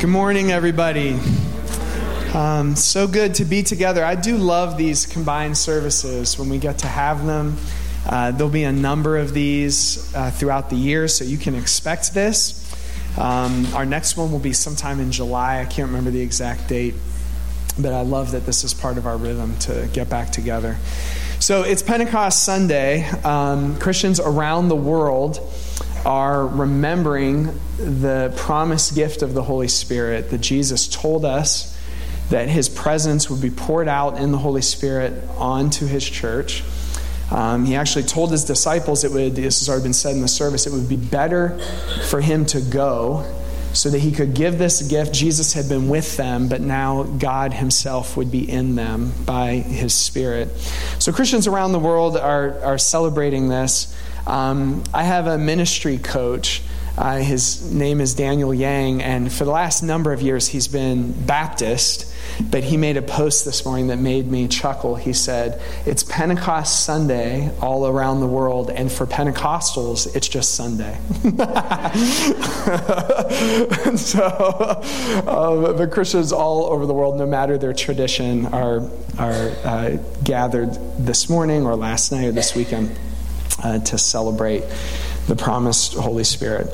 Good morning, everybody. Um, so good to be together. I do love these combined services when we get to have them. Uh, there'll be a number of these uh, throughout the year, so you can expect this. Um, our next one will be sometime in July. I can't remember the exact date, but I love that this is part of our rhythm to get back together. So it's Pentecost Sunday. Um, Christians around the world are remembering the promised gift of the Holy Spirit that Jesus told us that his presence would be poured out in the Holy Spirit onto his church. Um, he actually told his disciples it would, this has already been said in the service, it would be better for him to go so that he could give this gift. Jesus had been with them, but now God himself would be in them by his Spirit. So Christians around the world are, are celebrating this. Um, I have a ministry coach. Uh, his name is Daniel Yang, and for the last number of years, he's been Baptist. But he made a post this morning that made me chuckle. He said, It's Pentecost Sunday all around the world, and for Pentecostals, it's just Sunday. so, uh, the Christians all over the world, no matter their tradition, are, are uh, gathered this morning or last night or this weekend uh, to celebrate the promised Holy Spirit.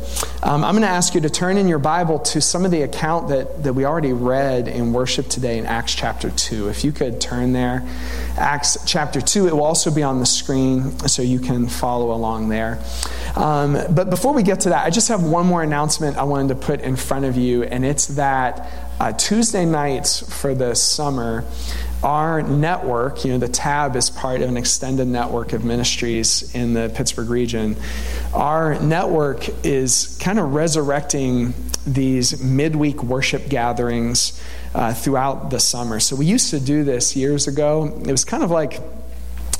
Um, I'm going to ask you to turn in your Bible to some of the account that, that we already read in worship today in Acts chapter 2. If you could turn there, Acts chapter 2, it will also be on the screen so you can follow along there. Um, but before we get to that, I just have one more announcement I wanted to put in front of you, and it's that uh, Tuesday nights for the summer, our network, you know, the TAB is part of an extended network of ministries in the Pittsburgh region. Our network is kind of resurrecting these midweek worship gatherings uh, throughout the summer. So we used to do this years ago. It was kind of like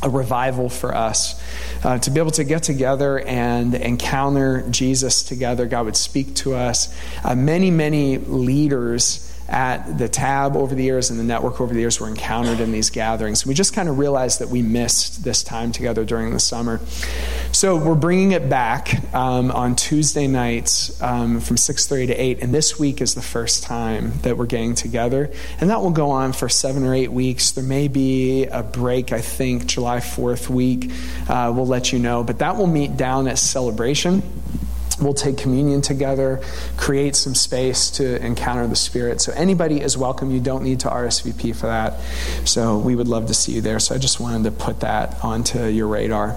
a revival for us uh, to be able to get together and encounter Jesus together. God would speak to us. Uh, many, many leaders at the tab over the years and the network over the years were encountered in these gatherings. We just kind of realized that we missed this time together during the summer. So we're bringing it back um, on Tuesday nights um, from 6.30 to 8, and this week is the first time that we're getting together. And that will go on for seven or eight weeks. There may be a break, I think, July 4th week. Uh, we'll let you know. But that will meet down at Celebration. We'll take communion together, create some space to encounter the Spirit. So, anybody is welcome. You don't need to RSVP for that. So, we would love to see you there. So, I just wanted to put that onto your radar.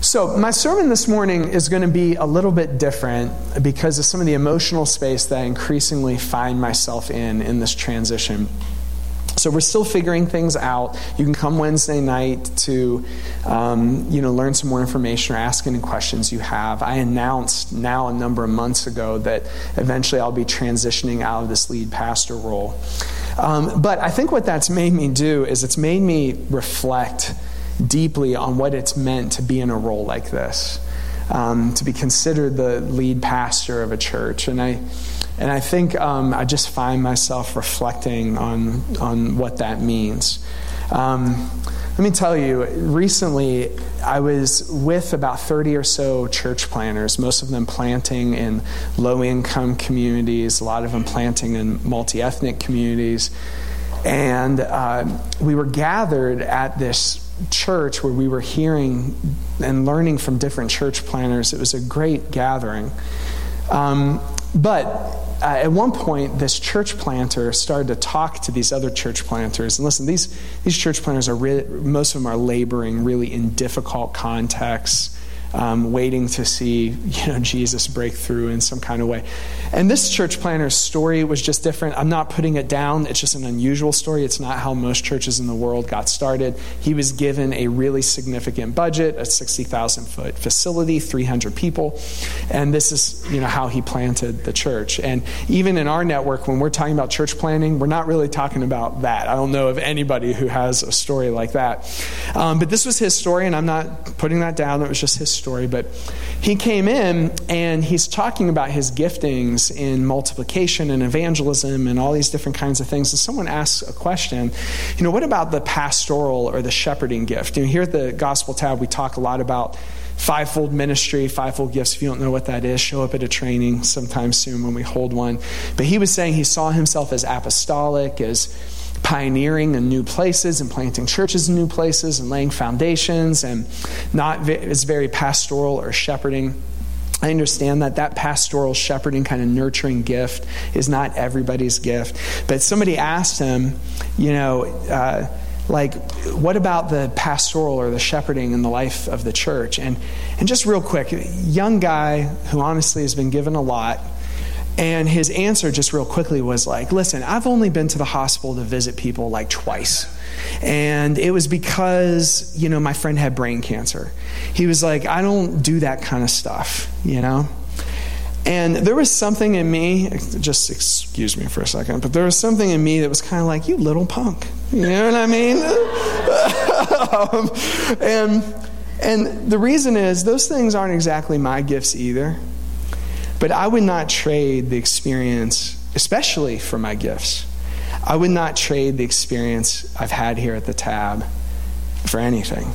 So, my sermon this morning is going to be a little bit different because of some of the emotional space that I increasingly find myself in in this transition. So we're still figuring things out. You can come Wednesday night to, um, you know, learn some more information or ask any questions you have. I announced now a number of months ago that eventually I'll be transitioning out of this lead pastor role. Um, but I think what that's made me do is it's made me reflect deeply on what it's meant to be in a role like this, um, to be considered the lead pastor of a church, and I. And I think um, I just find myself reflecting on, on what that means. Um, let me tell you, recently I was with about 30 or so church planters, most of them planting in low income communities, a lot of them planting in multi ethnic communities. And uh, we were gathered at this church where we were hearing and learning from different church planters. It was a great gathering. Um, but uh, at one point, this church planter started to talk to these other church planters. And listen, these, these church planters are really, most of them are laboring really in difficult contexts um, waiting to see you know Jesus break through in some kind of way. And this church planter's story was just different. I'm not putting it down. It's just an unusual story. It's not how most churches in the world got started. He was given a really significant budget, a 60,000 foot facility, 300 people, and this is you know how he planted the church. And even in our network, when we're talking about church planning, we're not really talking about that. I don't know of anybody who has a story like that. Um, but this was his story, and I'm not putting that down. It was just his story, but he came in and he's talking about his giftings in multiplication and evangelism and all these different kinds of things. And someone asks a question, you know, what about the pastoral or the shepherding gift? You know, here at the Gospel Tab, we talk a lot about fivefold ministry, fivefold gifts. If you don't know what that is, show up at a training sometime soon when we hold one. But he was saying he saw himself as apostolic, as pioneering in new places and planting churches in new places and laying foundations and not as very pastoral or shepherding. I understand that that pastoral shepherding kind of nurturing gift is not everybody's gift. But somebody asked him, you know, uh, like, what about the pastoral or the shepherding in the life of the church? And, and just real quick, young guy who honestly has been given a lot. And his answer, just real quickly, was like, listen, I've only been to the hospital to visit people like twice. And it was because, you know, my friend had brain cancer. He was like, I don't do that kind of stuff, you know? And there was something in me, just excuse me for a second, but there was something in me that was kind of like, you little punk. You know what I mean? um, and, and the reason is, those things aren't exactly my gifts either. But I would not trade the experience, especially for my gifts. I would not trade the experience I've had here at the tab for anything.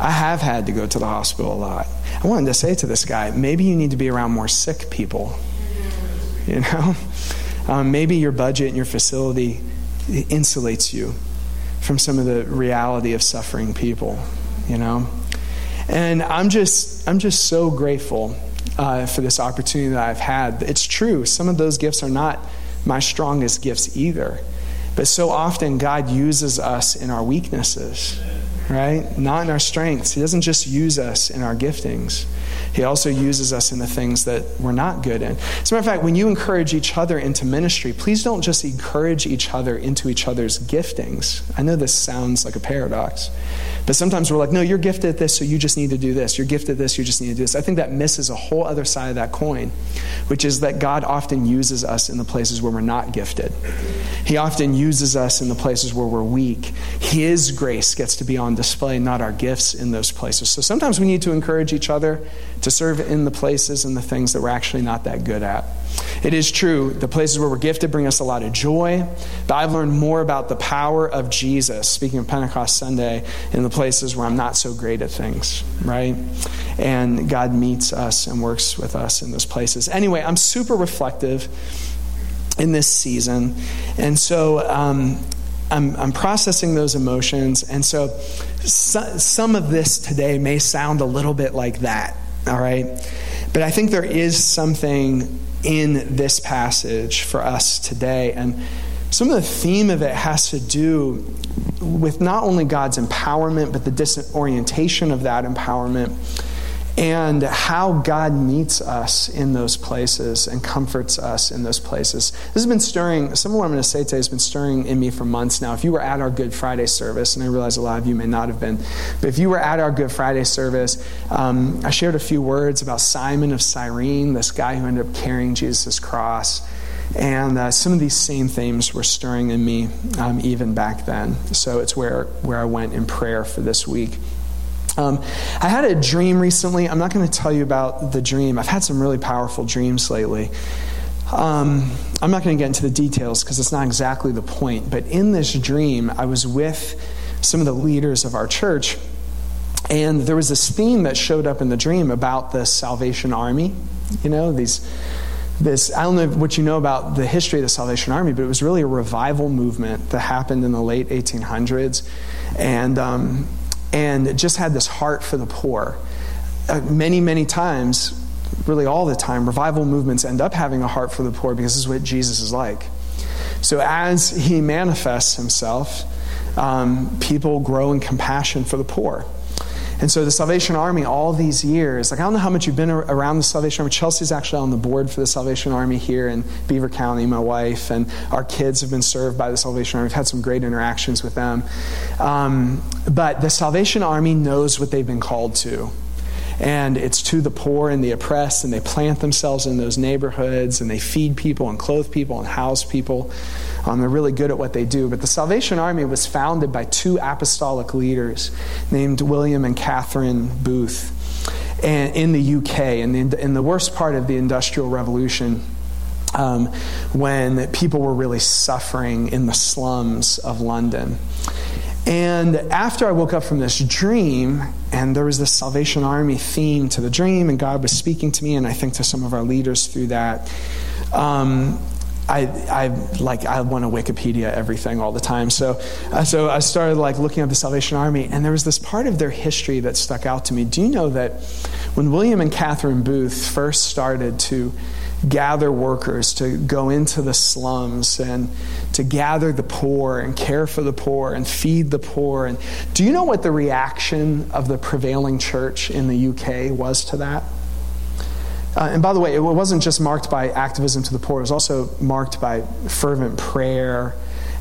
I have had to go to the hospital a lot. I wanted to say to this guy, maybe you need to be around more sick people. You know? Um, maybe your budget and your facility insulates you from some of the reality of suffering people, you know? And I'm just, I'm just so grateful uh, for this opportunity that I've had. It's true, some of those gifts are not my strongest gifts either. But so often, God uses us in our weaknesses right? Not in our strengths. He doesn't just use us in our giftings, He also uses us in the things that we're not good in. As a matter of fact, when you encourage each other into ministry, please don't just encourage each other into each other's giftings. I know this sounds like a paradox, but sometimes we're like, no, you're gifted at this, so you just need to do this. You're gifted at this, you just need to do this. I think that misses a whole other side of that coin, which is that God often uses us in the places where we're not gifted. He often uses us in the places where we're weak. His grace gets to be on display, not our gifts in those places. So sometimes we need to encourage each other to serve in the places and the things that we're actually not that good at. It is true, the places where we're gifted bring us a lot of joy, but I've learned more about the power of Jesus, speaking of Pentecost Sunday, in the places where I'm not so great at things, right? And God meets us and works with us in those places. Anyway, I'm super reflective in this season. And so um, I'm, I'm, processing those emotions. And so, so some of this today may sound a little bit like that, all right? But I think there is something in this passage for us today. And some of the theme of it has to do with not only God's empowerment, but the disorientation of that empowerment and how God meets us in those places and comforts us in those places. This has been stirring, some of what I'm going to say today has been stirring in me for months now. If you were at our Good Friday service, and I realize a lot of you may not have been, but if you were at our Good Friday service, um, I shared a few words about Simon of Cyrene, this guy who ended up carrying Jesus' cross. And uh, some of these same themes were stirring in me um, even back then. So it's where, where I went in prayer for this week. Um, I had a dream recently. I'm not going to tell you about the dream. I've had some really powerful dreams lately. Um, I'm not going to get into the details because it's not exactly the point. But in this dream, I was with some of the leaders of our church, and there was this theme that showed up in the dream about the Salvation Army. You know, these this I don't know what you know about the history of the Salvation Army, but it was really a revival movement that happened in the late 1800s, and um, and just had this heart for the poor. Uh, many, many times, really all the time, revival movements end up having a heart for the poor because this is what Jesus is like. So as he manifests himself, um, people grow in compassion for the poor. And so the Salvation Army, all these years, like I don't know how much you've been around the Salvation Army. Chelsea's actually on the board for the Salvation Army here in Beaver County, my wife, and our kids have been served by the Salvation Army. We've had some great interactions with them. Um, but the Salvation Army knows what they've been called to and it's to the poor and the oppressed, and they plant themselves in those neighborhoods, and they feed people and clothe people and house people. Um, they're really good at what they do. But the Salvation Army was founded by two apostolic leaders named William and Catherine Booth and, in the UK, in the, in the worst part of the Industrial Revolution. Um, when people were really suffering in the slums of London. And after I woke up from this dream, and there was this Salvation Army theme to the dream, and God was speaking to me, and I think to some of our leaders through that. Um, I, I like I want to Wikipedia everything all the time. So, uh, so I started like looking at the Salvation Army, and there was this part of their history that stuck out to me. Do you know that when William and Catherine Booth first started to gather workers to go into the slums and to gather the poor and care for the poor and feed the poor. And do you know what the reaction of the prevailing church in the UK was to that? Uh, and by the way, it wasn't just marked by activism to the poor, it was also marked by fervent prayer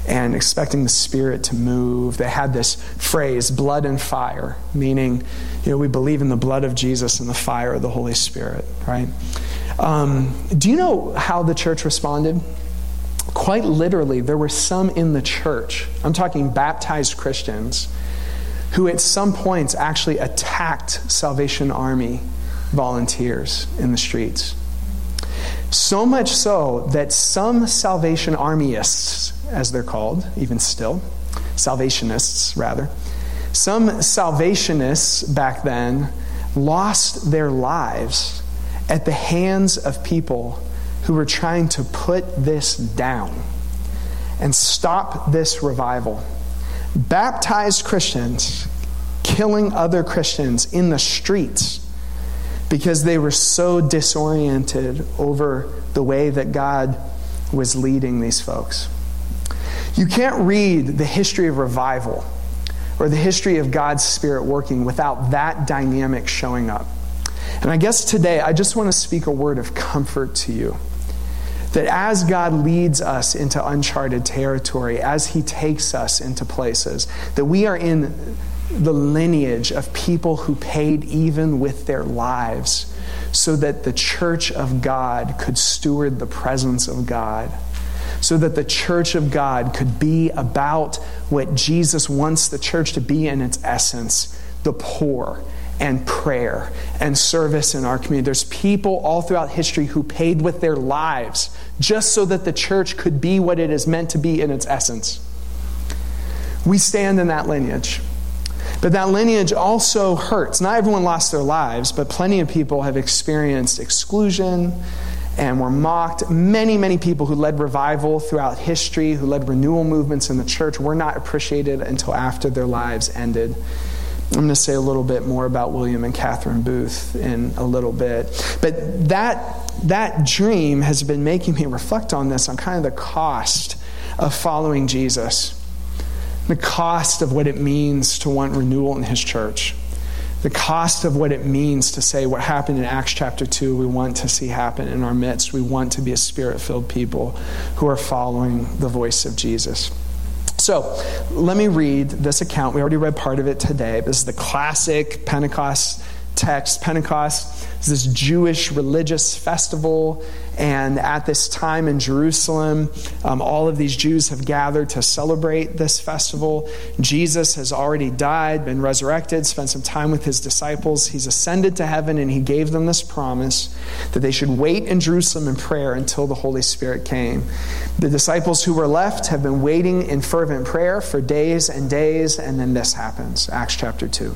and expecting the Spirit to move. They had this phrase, blood and fire, meaning, you know, we believe in the blood of Jesus and the fire of the Holy Spirit, right? Um, do you know how the church responded? Quite literally, there were some in the church, I'm talking baptized Christians, who at some points actually attacked Salvation Army volunteers in the streets. So much so that some Salvation Armyists, as they're called, even still, Salvationists rather, some Salvationists back then lost their lives at the hands of people who were trying to put this down and stop this revival. Baptized Christians killing other Christians in the streets because they were so disoriented over the way that God was leading these folks. You can't read the history of revival or the history of God's Spirit working without that dynamic showing up. And I guess today I just want to speak a word of comfort to you. That as God leads us into uncharted territory, as He takes us into places, that we are in the lineage of people who paid even with their lives so that the church of God could steward the presence of God, so that the church of God could be about what Jesus wants the church to be in its essence the poor and prayer and service in our community. There's people all throughout history who paid with their lives just so that the church could be what it is meant to be in its essence. We stand in that lineage. But that lineage also hurts. Not everyone lost their lives, but plenty of people have experienced exclusion and were mocked. Many, many people who led revival throughout history, who led renewal movements in the church, were not appreciated until after their lives ended. I'm going to say a little bit more about William and Catherine Booth in a little bit. But that, that dream has been making me reflect on this, on kind of the cost of following Jesus the cost of what it means to want renewal in his church, the cost of what it means to say what happened in Acts chapter 2, we want to see happen in our midst. We want to be a spirit filled people who are following the voice of Jesus. So, let me read this account. We already read part of it today. This is the classic Pentecost text. Pentecost is this Jewish religious festival, and at this time in Jerusalem, um, all of these Jews have gathered to celebrate this festival. Jesus has already died, been resurrected, spent some time with his disciples. He's ascended to heaven, and he gave them this promise that they should wait in Jerusalem in prayer until the Holy Spirit came. The disciples who were left have been waiting in fervent prayer for days and days, and then this happens Acts chapter 2.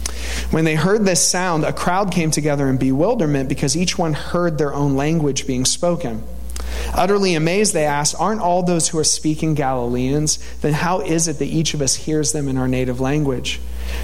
When they heard this sound, a crowd came together in bewilderment because each one heard their own language being spoken. Utterly amazed, they asked, Aren't all those who are speaking Galileans? Then how is it that each of us hears them in our native language?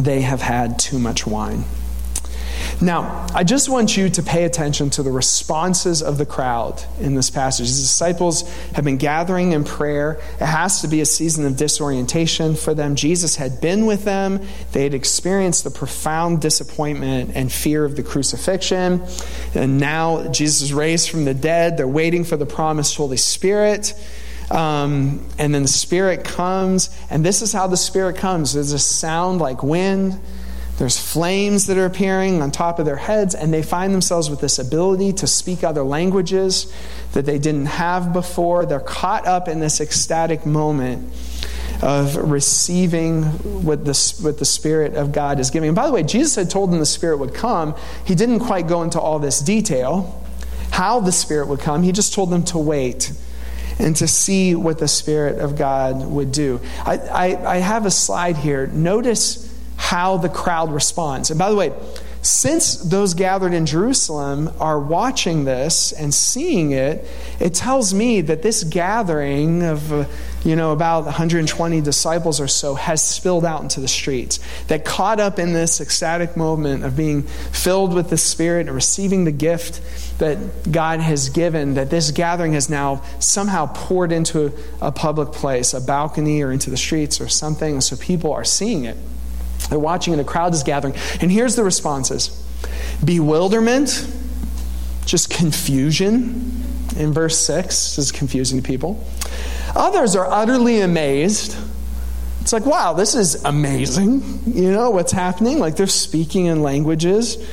They have had too much wine. Now, I just want you to pay attention to the responses of the crowd in this passage. These disciples have been gathering in prayer. It has to be a season of disorientation for them. Jesus had been with them, they had experienced the profound disappointment and fear of the crucifixion. And now Jesus is raised from the dead. They're waiting for the promised Holy Spirit. Um, and then the Spirit comes, and this is how the Spirit comes there's a sound like wind there's flames that are appearing on top of their heads, and they find themselves with this ability to speak other languages that they didn't have before. They're caught up in this ecstatic moment of receiving what the, what the Spirit of God is giving. And by the way, Jesus had told them the Spirit would come. He didn't quite go into all this detail, how the Spirit would come. He just told them to wait and to see what the Spirit of God would do. I, I, I have a slide here. Notice how the crowd responds. And by the way, since those gathered in Jerusalem are watching this and seeing it, it tells me that this gathering of, uh, you know, about 120 disciples or so has spilled out into the streets. That caught up in this ecstatic moment of being filled with the Spirit and receiving the gift that God has given, that this gathering has now somehow poured into a public place, a balcony or into the streets or something, so people are seeing it. They're watching and a crowd is gathering. And here's the responses bewilderment, just confusion. In verse 6, this is confusing to people. Others are utterly amazed. It's like, wow, this is amazing. You know what's happening? Like they're speaking in languages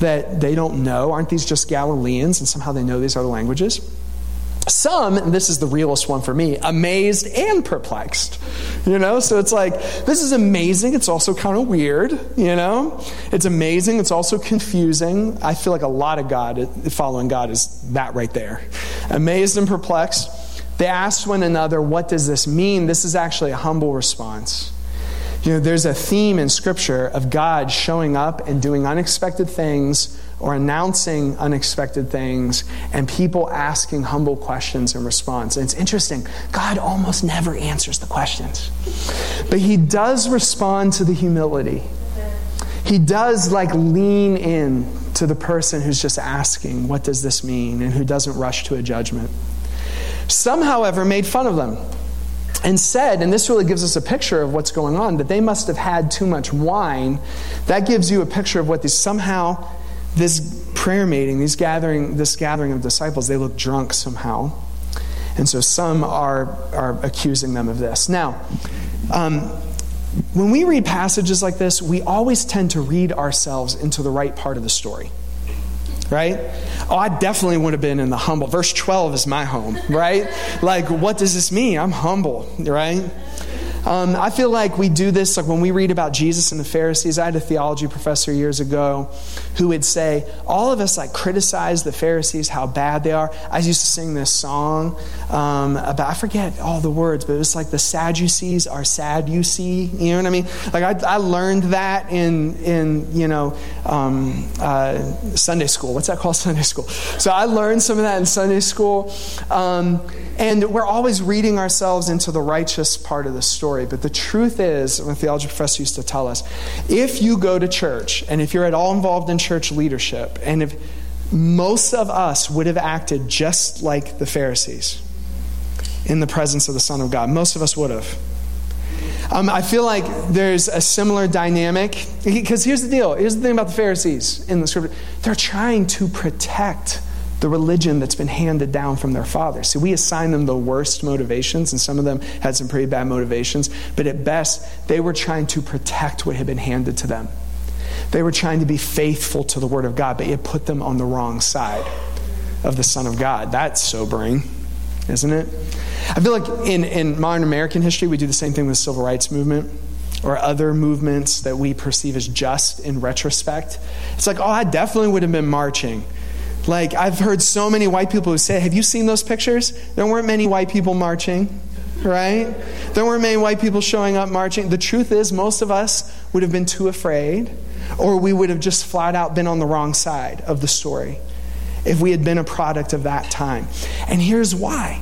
that they don't know. Aren't these just Galileans? And somehow they know these other languages. Some, and this is the realest one for me, amazed and perplexed. You know, so it's like, this is amazing. It's also kind of weird, you know? It's amazing. It's also confusing. I feel like a lot of God, following God, is that right there. Amazed and perplexed. They asked one another, What does this mean? This is actually a humble response. You know, there's a theme in Scripture of God showing up and doing unexpected things or announcing unexpected things and people asking humble questions in response. And it's interesting, God almost never answers the questions, but He does respond to the humility. He does like lean in to the person who's just asking, What does this mean? and who doesn't rush to a judgment. Some, however, made fun of them and said, and this really gives us a picture of what's going on, that they must have had too much wine. That gives you a picture of what these somehow this prayer meeting, these gathering, this gathering of disciples, they look drunk somehow. And so some are, are accusing them of this. Now, um, when we read passages like this, we always tend to read ourselves into the right part of the story. Right? Oh, I definitely would have been in the humble. Verse 12 is my home, right? Like, what does this mean? I'm humble, right? Um, I feel like we do this, like when we read about Jesus and the Pharisees. I had a theology professor years ago who would say, all of us like criticize the Pharisees, how bad they are. I used to sing this song um, about, I forget all the words, but it was like the Sadducees are sad, you see. You know what I mean? Like I, I learned that in, in you know, um, uh, Sunday school. What's that called, Sunday school? So I learned some of that in Sunday school. Um, and we're always reading ourselves into the righteous part of the story. But the truth is, a theology professor used to tell us, if you go to church and if you're at all involved in church leadership, and if most of us would have acted just like the Pharisees in the presence of the Son of God, most of us would have. Um, I feel like there's a similar dynamic. Because here's the deal here's the thing about the Pharisees in the scripture they're trying to protect the religion that's been handed down from their fathers. So we assign them the worst motivations, and some of them had some pretty bad motivations, but at best, they were trying to protect what had been handed to them. They were trying to be faithful to the Word of God, but it put them on the wrong side of the Son of God. That's sobering, isn't it? I feel like in, in modern American history, we do the same thing with the civil rights movement or other movements that we perceive as just in retrospect. It's like, oh, I definitely would have been marching like, I've heard so many white people who say, Have you seen those pictures? There weren't many white people marching, right? There weren't many white people showing up marching. The truth is, most of us would have been too afraid, or we would have just flat out been on the wrong side of the story if we had been a product of that time. And here's why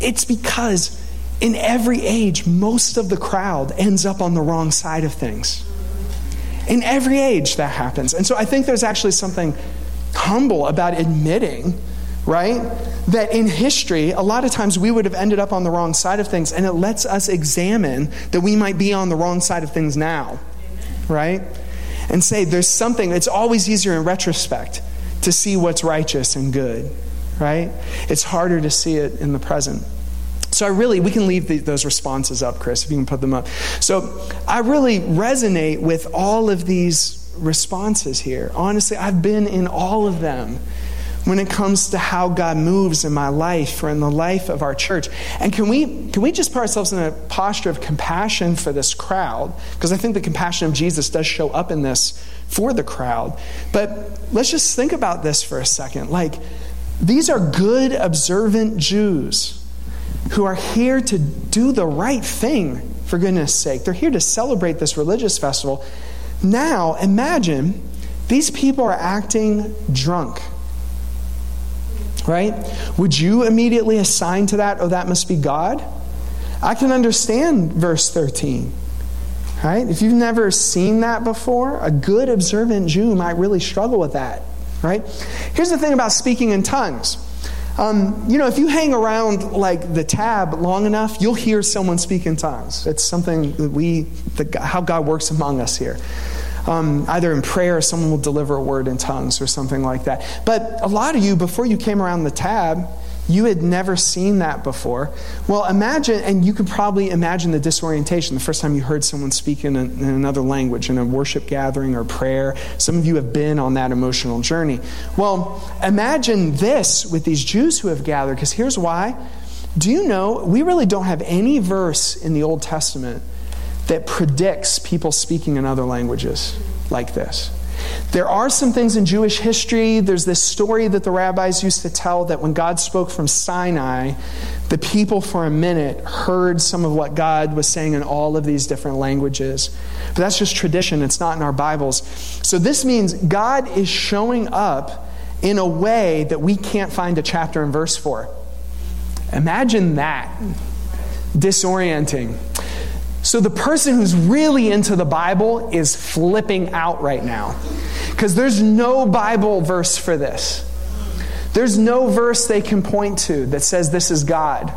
it's because in every age, most of the crowd ends up on the wrong side of things. In every age, that happens. And so I think there's actually something humble about admitting, right, that in history, a lot of times we would have ended up on the wrong side of things, and it lets us examine that we might be on the wrong side of things now, right? And say there's something, it's always easier in retrospect to see what's righteous and good, right? It's harder to see it in the present. So I really, we can leave the, those responses up, Chris, if you can put them up. So I really resonate with all of these responses here. Honestly, I've been in all of them when it comes to how God moves in my life or in the life of our church. And can we can we just put ourselves in a posture of compassion for this crowd? Because I think the compassion of Jesus does show up in this for the crowd. But let's just think about this for a second. Like these are good observant Jews who are here to do the right thing for goodness sake. They're here to celebrate this religious festival. Now, imagine these people are acting drunk. Right? Would you immediately assign to that, oh, that must be God? I can understand verse 13. Right? If you've never seen that before, a good observant Jew might really struggle with that. Right? Here's the thing about speaking in tongues. Um, you know, if you hang around like the tab long enough, you'll hear someone speak in tongues. It's something that we, the, how God works among us here um, either in prayer, someone will deliver a word in tongues or something like that. But a lot of you, before you came around the tab, you had never seen that before. Well, imagine, and you could probably imagine the disorientation the first time you heard someone speak in, a, in, another language, in a worship gathering or prayer. Some of you have been on that emotional journey. Well, imagine this with these Jews who have gathered, because here's why. Do you know, we really don't have any verse in the Old Testament that predicts people speaking in other languages like this. There are some things in Jewish history. There's this story that the rabbis used to tell that when God spoke from Sinai, the people for a minute heard some of what God was saying in all of these different languages. But that's just tradition, it's not in our Bibles. So this means God is showing up in a way that we can't find a chapter and verse for. Imagine that. Disorienting. So the person who's really into the Bible is flipping out right now because there's no Bible verse for this. There's no verse they can point to that says this is God.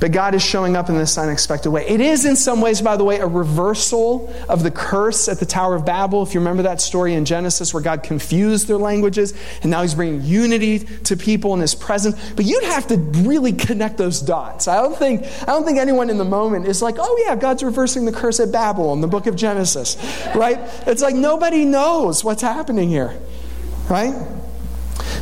But God is showing up in this unexpected way. It is, in some ways, by the way, a reversal of the curse at the Tower of Babel. If you remember that story in Genesis where God confused their languages and now He's bringing unity to people in His presence. But you'd have to really connect those dots. I don't think, I don't think anyone in the moment is like, oh, yeah, God's reversing the curse at Babel in the book of Genesis, right? It's like nobody knows what's happening here, right?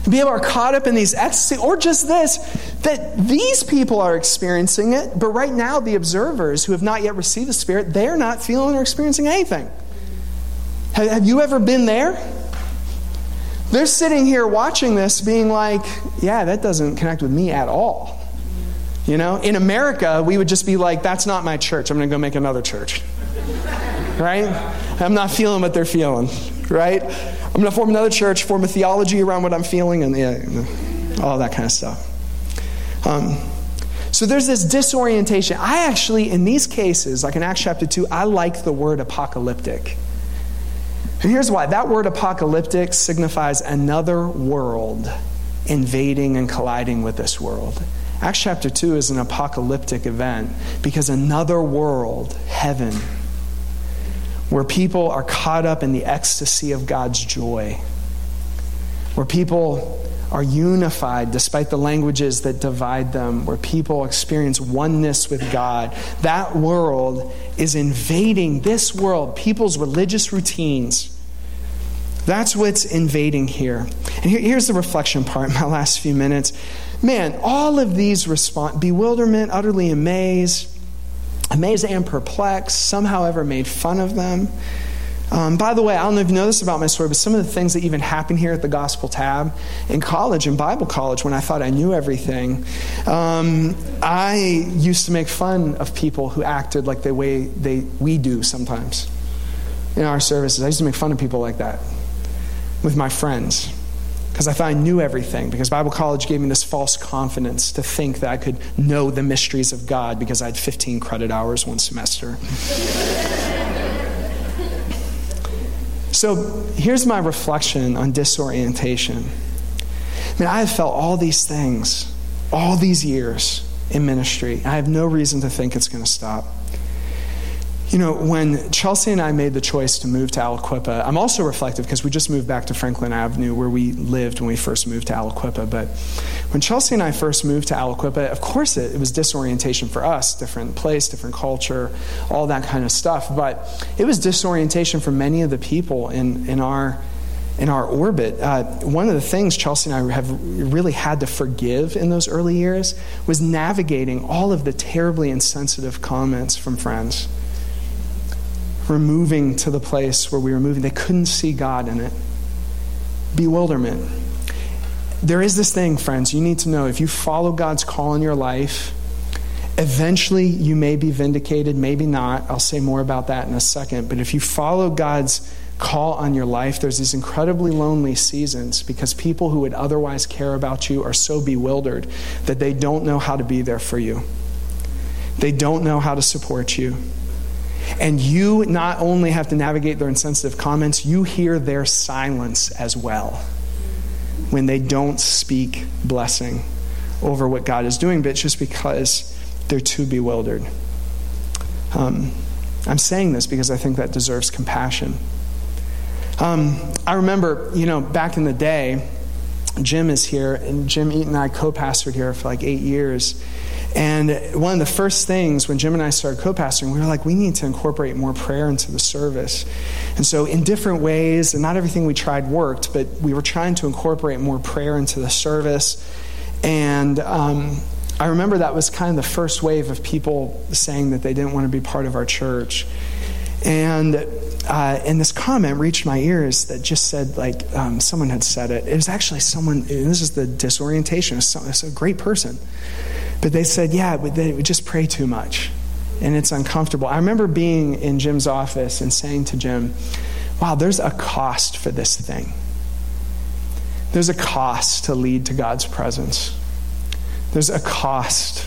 People are caught up in these ecstasy, or just this, that these people are experiencing it, but right now the observers who have not yet received the Spirit, they're not feeling or experiencing anything. Have, have you ever been there? They're sitting here watching this, being like, yeah, that doesn't connect with me at all. You know, in America, we would just be like, that's not my church. I'm going to go make another church. right? I'm not feeling what they're feeling. Right? I'm going to form another church, form a theology around what I'm feeling, and yeah, all that kind of stuff. Um, so there's this disorientation. I actually, in these cases, like in Acts chapter 2, I like the word apocalyptic. And here's why that word apocalyptic signifies another world invading and colliding with this world. Acts chapter 2 is an apocalyptic event because another world, heaven, where people are caught up in the ecstasy of God's joy, where people are unified despite the languages that divide them, where people experience oneness with God. That world is invading this world, people's religious routines. That's what's invading here. And here, here's the reflection part, my last few minutes. Man, all of these respond bewilderment, utterly amazed, amazed and perplexed, some, however, made fun of them. Um, by the way, I don't know if you know this about my story, but some of the things that even happened here at the Gospel Tab in college, in Bible college, when I thought I knew everything, um, I used to make fun of people who acted like the way they, we do sometimes in our services. I used to make fun of people like that with my friends because I thought I knew everything, because Bible college gave me this false confidence to think that I could know the mysteries of God because I had 15 credit hours one semester. so here's my reflection on disorientation. I mean, I have felt all these things all these years in ministry. I have no reason to think it's going to stop. You know, when Chelsea and I made the choice to move to Aliquippa, I'm also reflective because we just moved back to Franklin Avenue where we lived when we first moved to Aliquippa. But when Chelsea and I first moved to Aliquippa, of course it, it was disorientation for us, different place, different culture, all that kind of stuff. But it was disorientation for many of the people in, in our in our orbit. Uh, one of the things Chelsea and I have really had to forgive in those early years was navigating all of the terribly insensitive comments from friends. Removing to the place where we were moving, they couldn't see God in it. Bewilderment. There is this thing, friends, you need to know if you follow God's call in your life, eventually you may be vindicated, maybe not. I'll say more about that in a second. But if you follow God's call on your life, there's these incredibly lonely seasons because people who would otherwise care about you are so bewildered that they don't know how to be there for you. They don't know how to support you. And you not only have to navigate their insensitive comments, you hear their silence as well when they don't speak blessing over what God is doing, but just because they're too bewildered. Um, I'm saying this because I think that deserves compassion. Um, I remember, you know, back in the day, Jim is here, and Jim Eaton and I co pastored here for like eight years. And one of the first things when Jim and I started co pastoring, we were like, we need to incorporate more prayer into the service. And so, in different ways, and not everything we tried worked, but we were trying to incorporate more prayer into the service. And um, I remember that was kind of the first wave of people saying that they didn't want to be part of our church. And uh, and this comment reached my ears that just said, like, um, someone had said it. It was actually someone, this is the disorientation. It's, it's a great person. But they said, yeah, they just pray too much. And it's uncomfortable. I remember being in Jim's office and saying to Jim, wow, there's a cost for this thing. There's a cost to lead to God's presence. There's a cost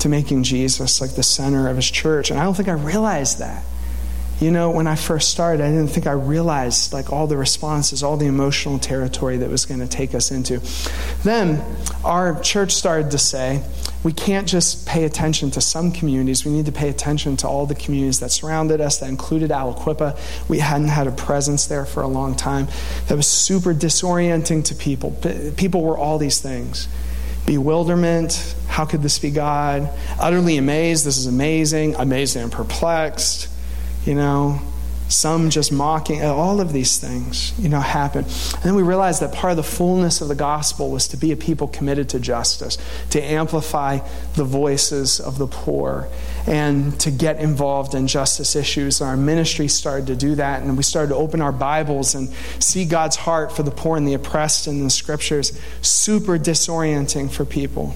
to making Jesus like the center of his church. And I don't think I realized that. You know, when I first started, I didn't think I realized like all the responses, all the emotional territory that was going to take us into. Then our church started to say, we can't just pay attention to some communities. We need to pay attention to all the communities that surrounded us, that included Aliquippa. We hadn't had a presence there for a long time. That was super disorienting to people. People were all these things bewilderment. How could this be God? Utterly amazed. This is amazing. Amazing and perplexed you know, some just mocking, all of these things, you know, happen. And then we realized that part of the fullness of the gospel was to be a people committed to justice, to amplify the voices of the poor, and to get involved in justice issues. Our ministry started to do that, and we started to open our Bibles and see God's heart for the poor and the oppressed in the scriptures. Super disorienting for people.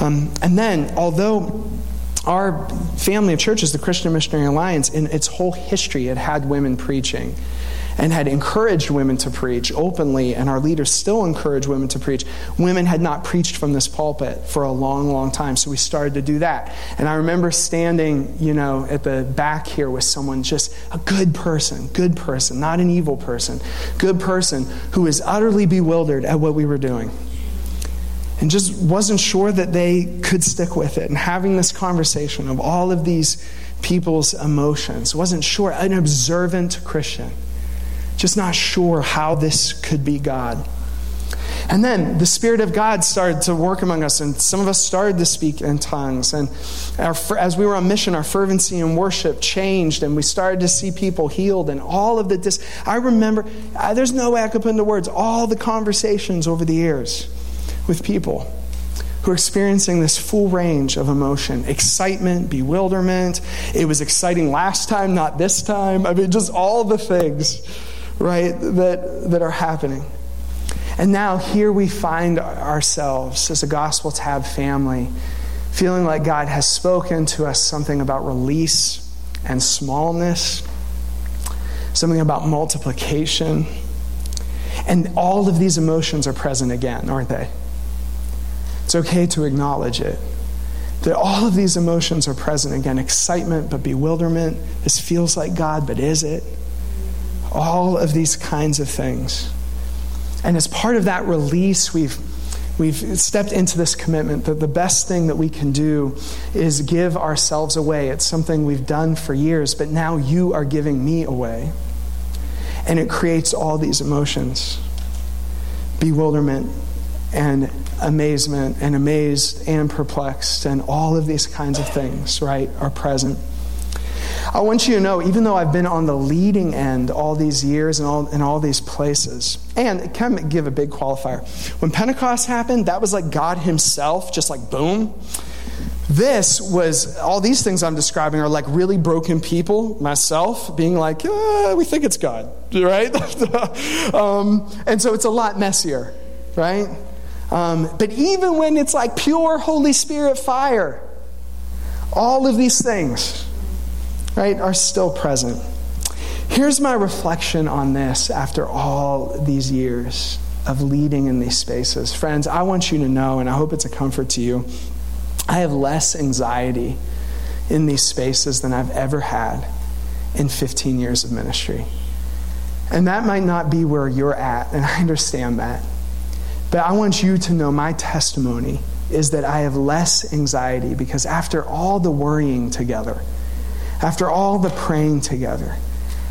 Um, and then, although our family of churches, the Christian Missionary Alliance, in its whole history, had had women preaching and had encouraged women to preach openly, and our leaders still encourage women to preach. Women had not preached from this pulpit for a long, long time, so we started to do that. And I remember standing, you know, at the back here with someone, just a good person, good person, not an evil person, good person who was utterly bewildered at what we were doing and just wasn't sure that they could stick with it. And having this conversation of all of these people's emotions, wasn't sure, an observant Christian, just not sure how this could be God. And then the Spirit of God started to work among us, and some of us started to speak in tongues. And our, as we were on mission, our fervency in worship changed, and we started to see people healed, and all of the dis- I remember, uh, there's no way I could put into words all the conversations over the years with people who are experiencing this full range of emotion excitement, bewilderment. It was exciting last time, not this time. I mean, just all the things, right, that, that are happening. And now here we find ourselves as a Gospel Tab family, feeling like God has spoken to us something about release and smallness, something about multiplication And all of these emotions are present again, aren't they? Okay to acknowledge it. That all of these emotions are present again excitement, but bewilderment. This feels like God, but is it? All of these kinds of things. And as part of that release, we've we've stepped into this commitment that the best thing that we can do is give ourselves away. It's something we've done for years, but now you are giving me away. And it creates all these emotions bewilderment and amazement and amazed and perplexed, and all of these kinds of things, right, are present. I want you to know, even though I've been on the leading end all these years and all, in all these places, and can give a big qualifier? When Pentecost happened, that was like God Himself, just like boom. This was, all these things I'm describing are like really broken people, myself, being like, we think it's God, right? um, and so it's a lot messier, right? Um, but even when it's like pure Holy Spirit fire, all of these things, right, are still present. Here's my reflection on this after all these years of leading in these spaces. Friends, I want you to know, and I hope it's a comfort to you, I have less anxiety in these spaces than I've ever had in 15 years of ministry. And that might not be where you're at, and I understand that. But I want you to know my testimony is that I have less anxiety because after all the worrying together, after all the praying together,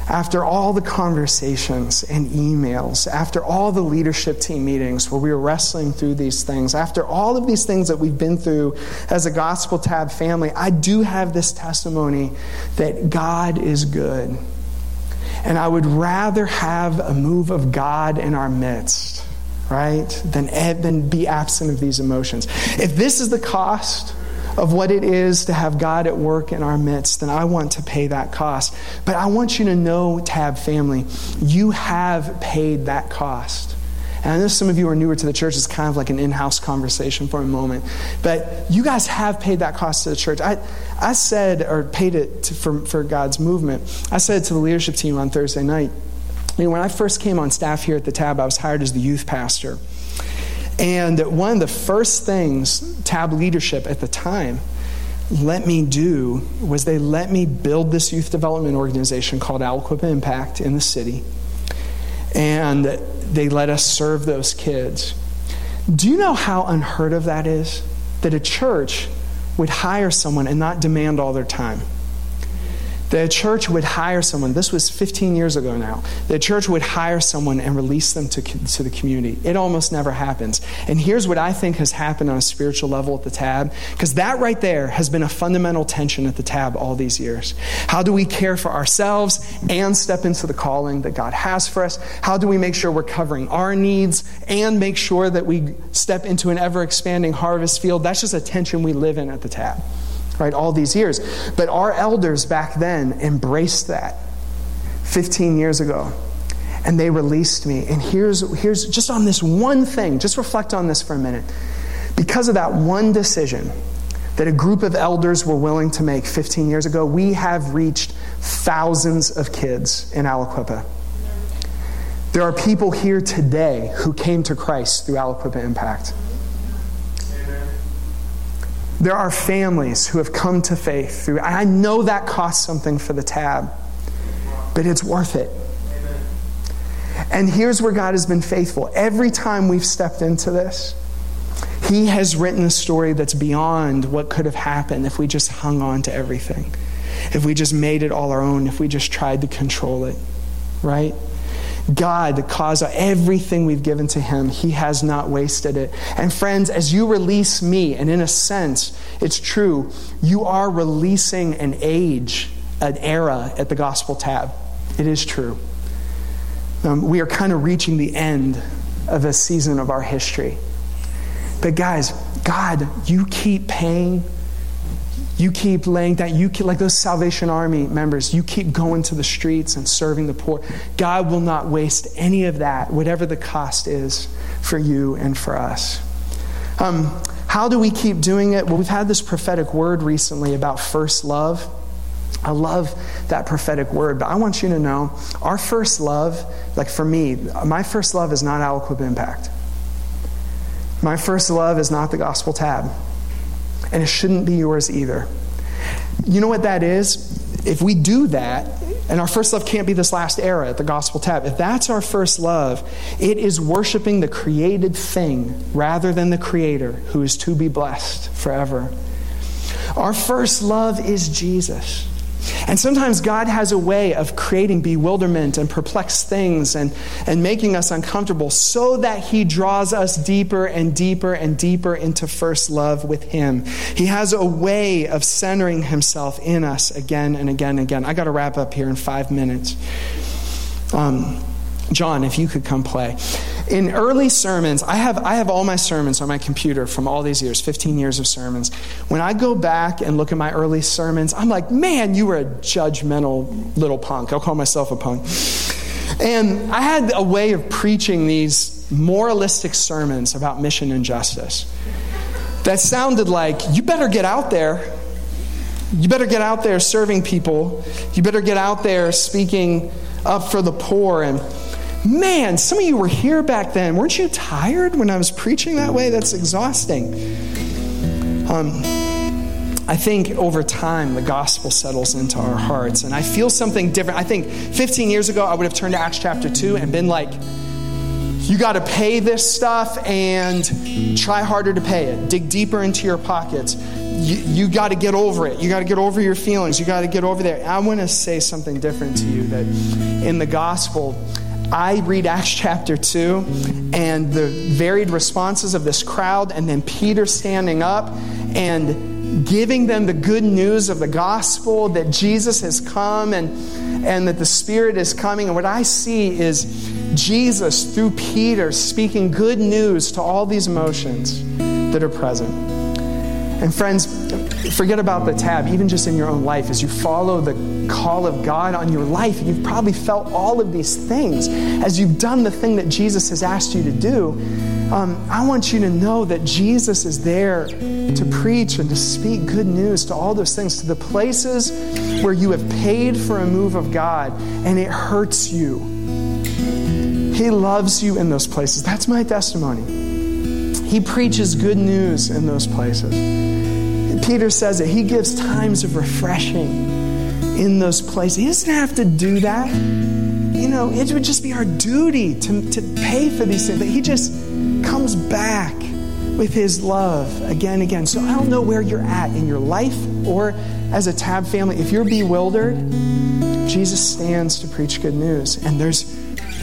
after all the conversations and emails, after all the leadership team meetings where we were wrestling through these things, after all of these things that we've been through as a Gospel Tab family, I do have this testimony that God is good. And I would rather have a move of God in our midst, right, Then, eh, than be absent of these emotions. If this is the cost, of what it is to have God at work in our midst, then I want to pay that cost. But I want you to know, Tab family, you have paid that cost. And I know some of you are newer to the church. It's kind of like an in house conversation for a moment. But you guys have paid that cost to the church. I, I said, or paid it to, for, for God's movement. I said to the leadership team on Thursday night, you know, when I first came on staff here at the Tab, I was hired as the youth pastor. And one of the first things Tab leadership at the time let me do was they let me build this youth development organization called Aliquippa Impact in the city. And they let us serve those kids. Do you know how unheard of that is? That a church would hire someone and not demand all their time. The church would hire someone, this was 15 years ago now. The church would hire someone and release them to, to the community. It almost never happens. And here's what I think has happened on a spiritual level at the tab, because that right there has been a fundamental tension at the tab all these years. How do we care for ourselves and step into the calling that God has for us? How do we make sure we're covering our needs and make sure that we step into an ever expanding harvest field? That's just a tension we live in at the tab right, all these years. But our elders back then embraced that 15 years ago. And they released me. And here's, here's just on this one thing, just reflect on this for a minute. Because of that one decision that a group of elders were willing to make 15 years ago, we have reached thousands of kids in Aliquippa. There are people here today who came to Christ through Aliquippa Impact. There are families who have come to faith through. I know that costs something for the tab, but it's worth it. And here's where God has been faithful. Every time we've stepped into this, He has written a story that's beyond what could have happened if we just hung on to everything, if we just made it all our own, if we just tried to control it, right? God, the cause of everything we've given to Him, He has not wasted it. And friends, as you release me, and in a sense, it's true, you are releasing an age, an era at the gospel tab. It is true. Um, we are kind of reaching the end of a season of our history. But guys, God, you keep paying you keep laying down, you keep, like those Salvation Army members, you keep going to the streets and serving the poor. God will not waste any of that, whatever the cost is for you and for us. Um, how do we keep doing it? Well, we've had this prophetic word recently about first love. I love that prophetic word, but I want you to know our first love, like for me, my first love is not Aliquippa Impact. My first love is not the gospel tab. And it shouldn't be yours either. You know what that is? If we do that, and our first love can't be this last era at the gospel tab, if that's our first love, it is worshiping the created thing rather than the creator who is to be blessed forever. Our first love is Jesus. And sometimes God has a way of creating bewilderment and perplexed things and, and making us uncomfortable so that He draws us deeper and deeper and deeper into first love with Him. He has a way of centering Himself in us again and again and again. I got to wrap up here in five minutes. Um, John, if you could come play. In early sermons, I have, I have all my sermons on my computer from all these years, 15 years of sermons. When I go back and look at my early sermons, I'm like, man, you were a judgmental little punk. I'll call myself a punk. And I had a way of preaching these moralistic sermons about mission and justice that sounded like, you better get out there. You better get out there serving people. You better get out there speaking up for the poor and Man, some of you were here back then. Weren't you tired when I was preaching that way? That's exhausting. Um, I think over time the gospel settles into our hearts, and I feel something different. I think 15 years ago I would have turned to Acts chapter 2 and been like, you got to pay this stuff and try harder to pay it. Dig deeper into your pockets. You, you got to get over it. You got to get over your feelings. You got to get over there. I want to say something different to you that in the gospel, I read Acts chapter 2 and the varied responses of this crowd, and then Peter standing up and giving them the good news of the gospel that Jesus has come and, and that the Spirit is coming. And what I see is Jesus, through Peter, speaking good news to all these emotions that are present. And friends, forget about the tab, even just in your own life, as you follow the call of God on your life, you've probably felt all of these things as you've done the thing that Jesus has asked you to do. Um, I want you to know that Jesus is there to preach and to speak good news to all those things, to the places where you have paid for a move of God and it hurts you. He loves you in those places. That's my testimony. He preaches good news in those places. Peter says that he gives times of refreshing in those places. He doesn't have to do that. You know, it would just be our duty to, to pay for these things. But he just comes back with his love again and again. So I don't know where you're at in your life or as a tab family. If you're bewildered, Jesus stands to preach good news. And there's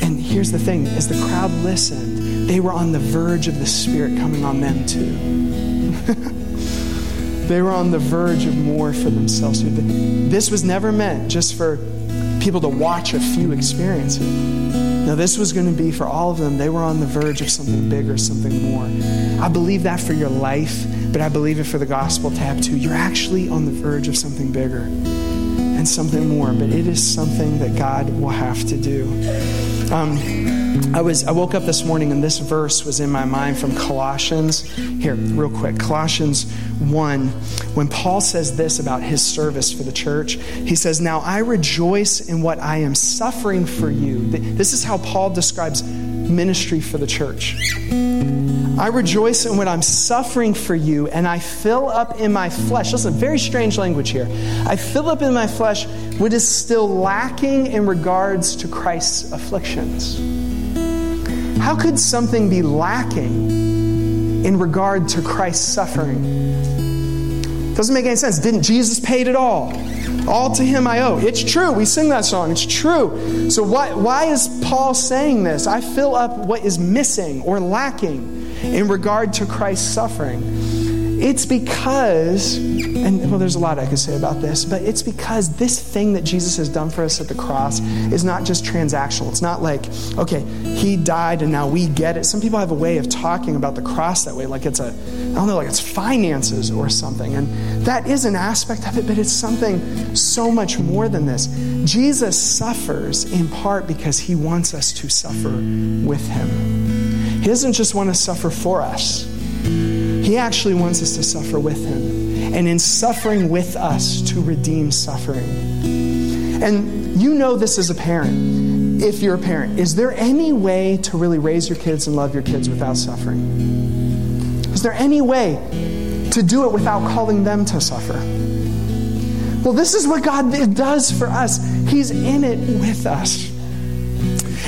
and here's the thing as the crowd listened, they were on the verge of the Spirit coming on them too. they were on the verge of more for themselves. This was never meant just for people to watch a few experience it. Now, this was going to be for all of them. They were on the verge of something bigger, something more. I believe that for your life, but I believe it for the gospel tab too. You're actually on the verge of something bigger and something more, but it is something that God will have to do. Um, I was I woke up this morning and this verse was in my mind from Colossians. Here, real quick, Colossians 1, when Paul says this about his service for the church, he says, Now I rejoice in what I am suffering for you. This is how Paul describes ministry for the church. I rejoice in what I'm suffering for you, and I fill up in my flesh. Listen, very strange language here. I fill up in my flesh what is still lacking in regards to Christ's afflictions. How could something be lacking in regard to Christ's suffering? Doesn't make any sense. Didn't Jesus pay it all? All to him I owe. It's true. We sing that song. It's true. So why, why is Paul saying this? I fill up what is missing or lacking in regard to Christ's suffering. It's because, and well, there's a lot I could say about this, but it's because this thing that Jesus has done for us at the cross is not just transactional. It's not like, okay, he died and now we get it. Some people have a way of talking about the cross that way, like it's a, I don't know, like it's finances or something. And that is an aspect of it, but it's something so much more than this. Jesus suffers in part because he wants us to suffer with him. He doesn't just want to suffer for us, he actually wants us to suffer with him. and in suffering with us to redeem suffering. And you know this as a parent, if you're a parent. Is there any way to really raise your kids and love your kids without suffering? Is there any way to do it without calling them to suffer? Well, this is what God does for us. He's in it with us.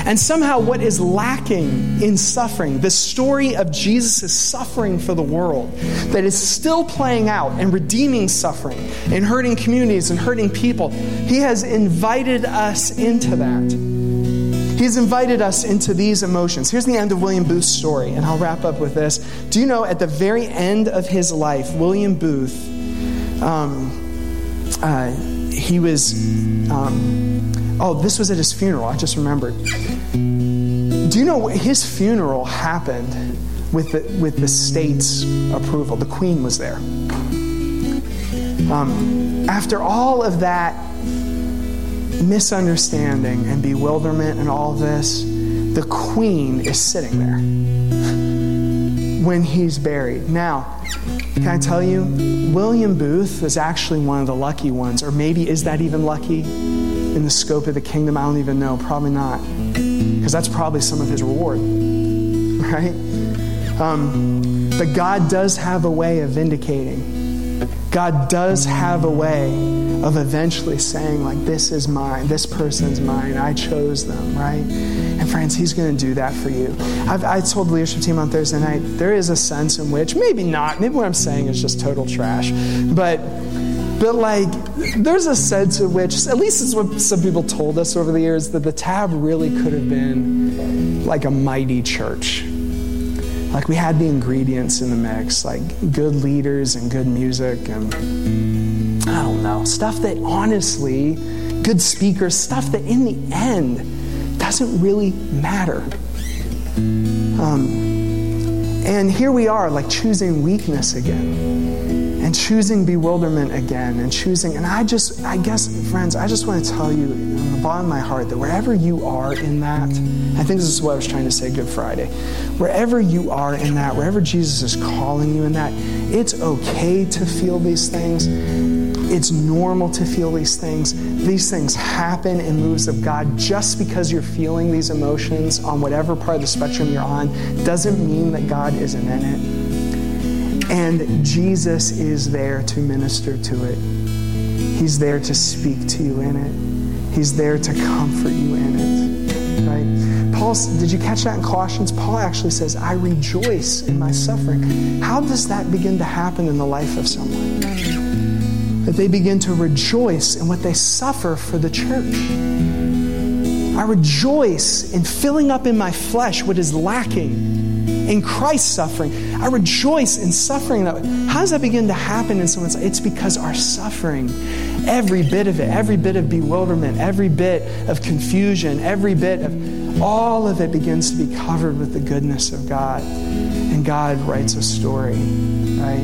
And somehow, what is lacking in suffering, the story of Jesus' suffering for the world, that is still playing out and redeeming suffering and hurting communities and hurting people, He has invited us into that. He's invited us into these emotions. Here's the end of William Booth's story, and I'll wrap up with this. Do you know at the very end of his life, William Booth, um, uh, he was. Um, Oh, this was at his funeral. I just remembered. Do you know his funeral happened with the, with the state's approval? The Queen was there. Um, after all of that misunderstanding and bewilderment and all this, the Queen is sitting there when he's buried. Now, can I tell you, William Booth was actually one of the lucky ones, or maybe is that even lucky? in the scope of the kingdom? I don't even know. Probably not. Because that's probably some of his reward, right? Um, but God does have a way of vindicating. God does have a way of eventually saying, like, this is mine, this person's mine, I chose them, right? And friends, He's going to do that for you. I've, I told the leadership team on Thursday night, there is a sense in which, maybe not, maybe what I'm saying is just total trash, but but like, there's a sense in which, at least it's what some people told us over the years, that the tab really could have been like a mighty church. Like we had the ingredients in the mix, like good leaders and good music and I don't know, stuff that honestly, good speakers, stuff that in the end doesn't really matter. Um, and here we are, like choosing weakness again and choosing bewilderment again and choosing and i just i guess friends i just want to tell you on the bottom of my heart that wherever you are in that i think this is what i was trying to say good friday wherever you are in that wherever jesus is calling you in that it's okay to feel these things it's normal to feel these things. These things happen in moves of God. Just because you're feeling these emotions on whatever part of the spectrum you're on doesn't mean that God isn't in it. And Jesus is there to minister to it. He's there to speak to you in it. He's there to comfort you in it. Right? Paul, did you catch that in Colossians? Paul actually says, I rejoice in my suffering. How does that begin to happen in the life of someone? That they begin to rejoice in what they suffer for the church. I rejoice in filling up in my flesh what is lacking in Christ's suffering. I rejoice in suffering. How does that begin to happen in someone's life? It's because our suffering, every bit of it, every bit of bewilderment, every bit of confusion, every bit of all of it begins to be covered with the goodness of God. And God writes a story, right,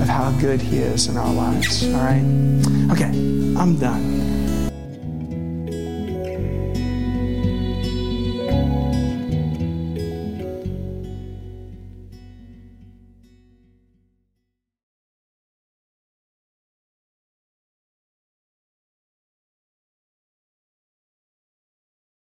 of how good He is in our lives. All right? Okay, I'm done.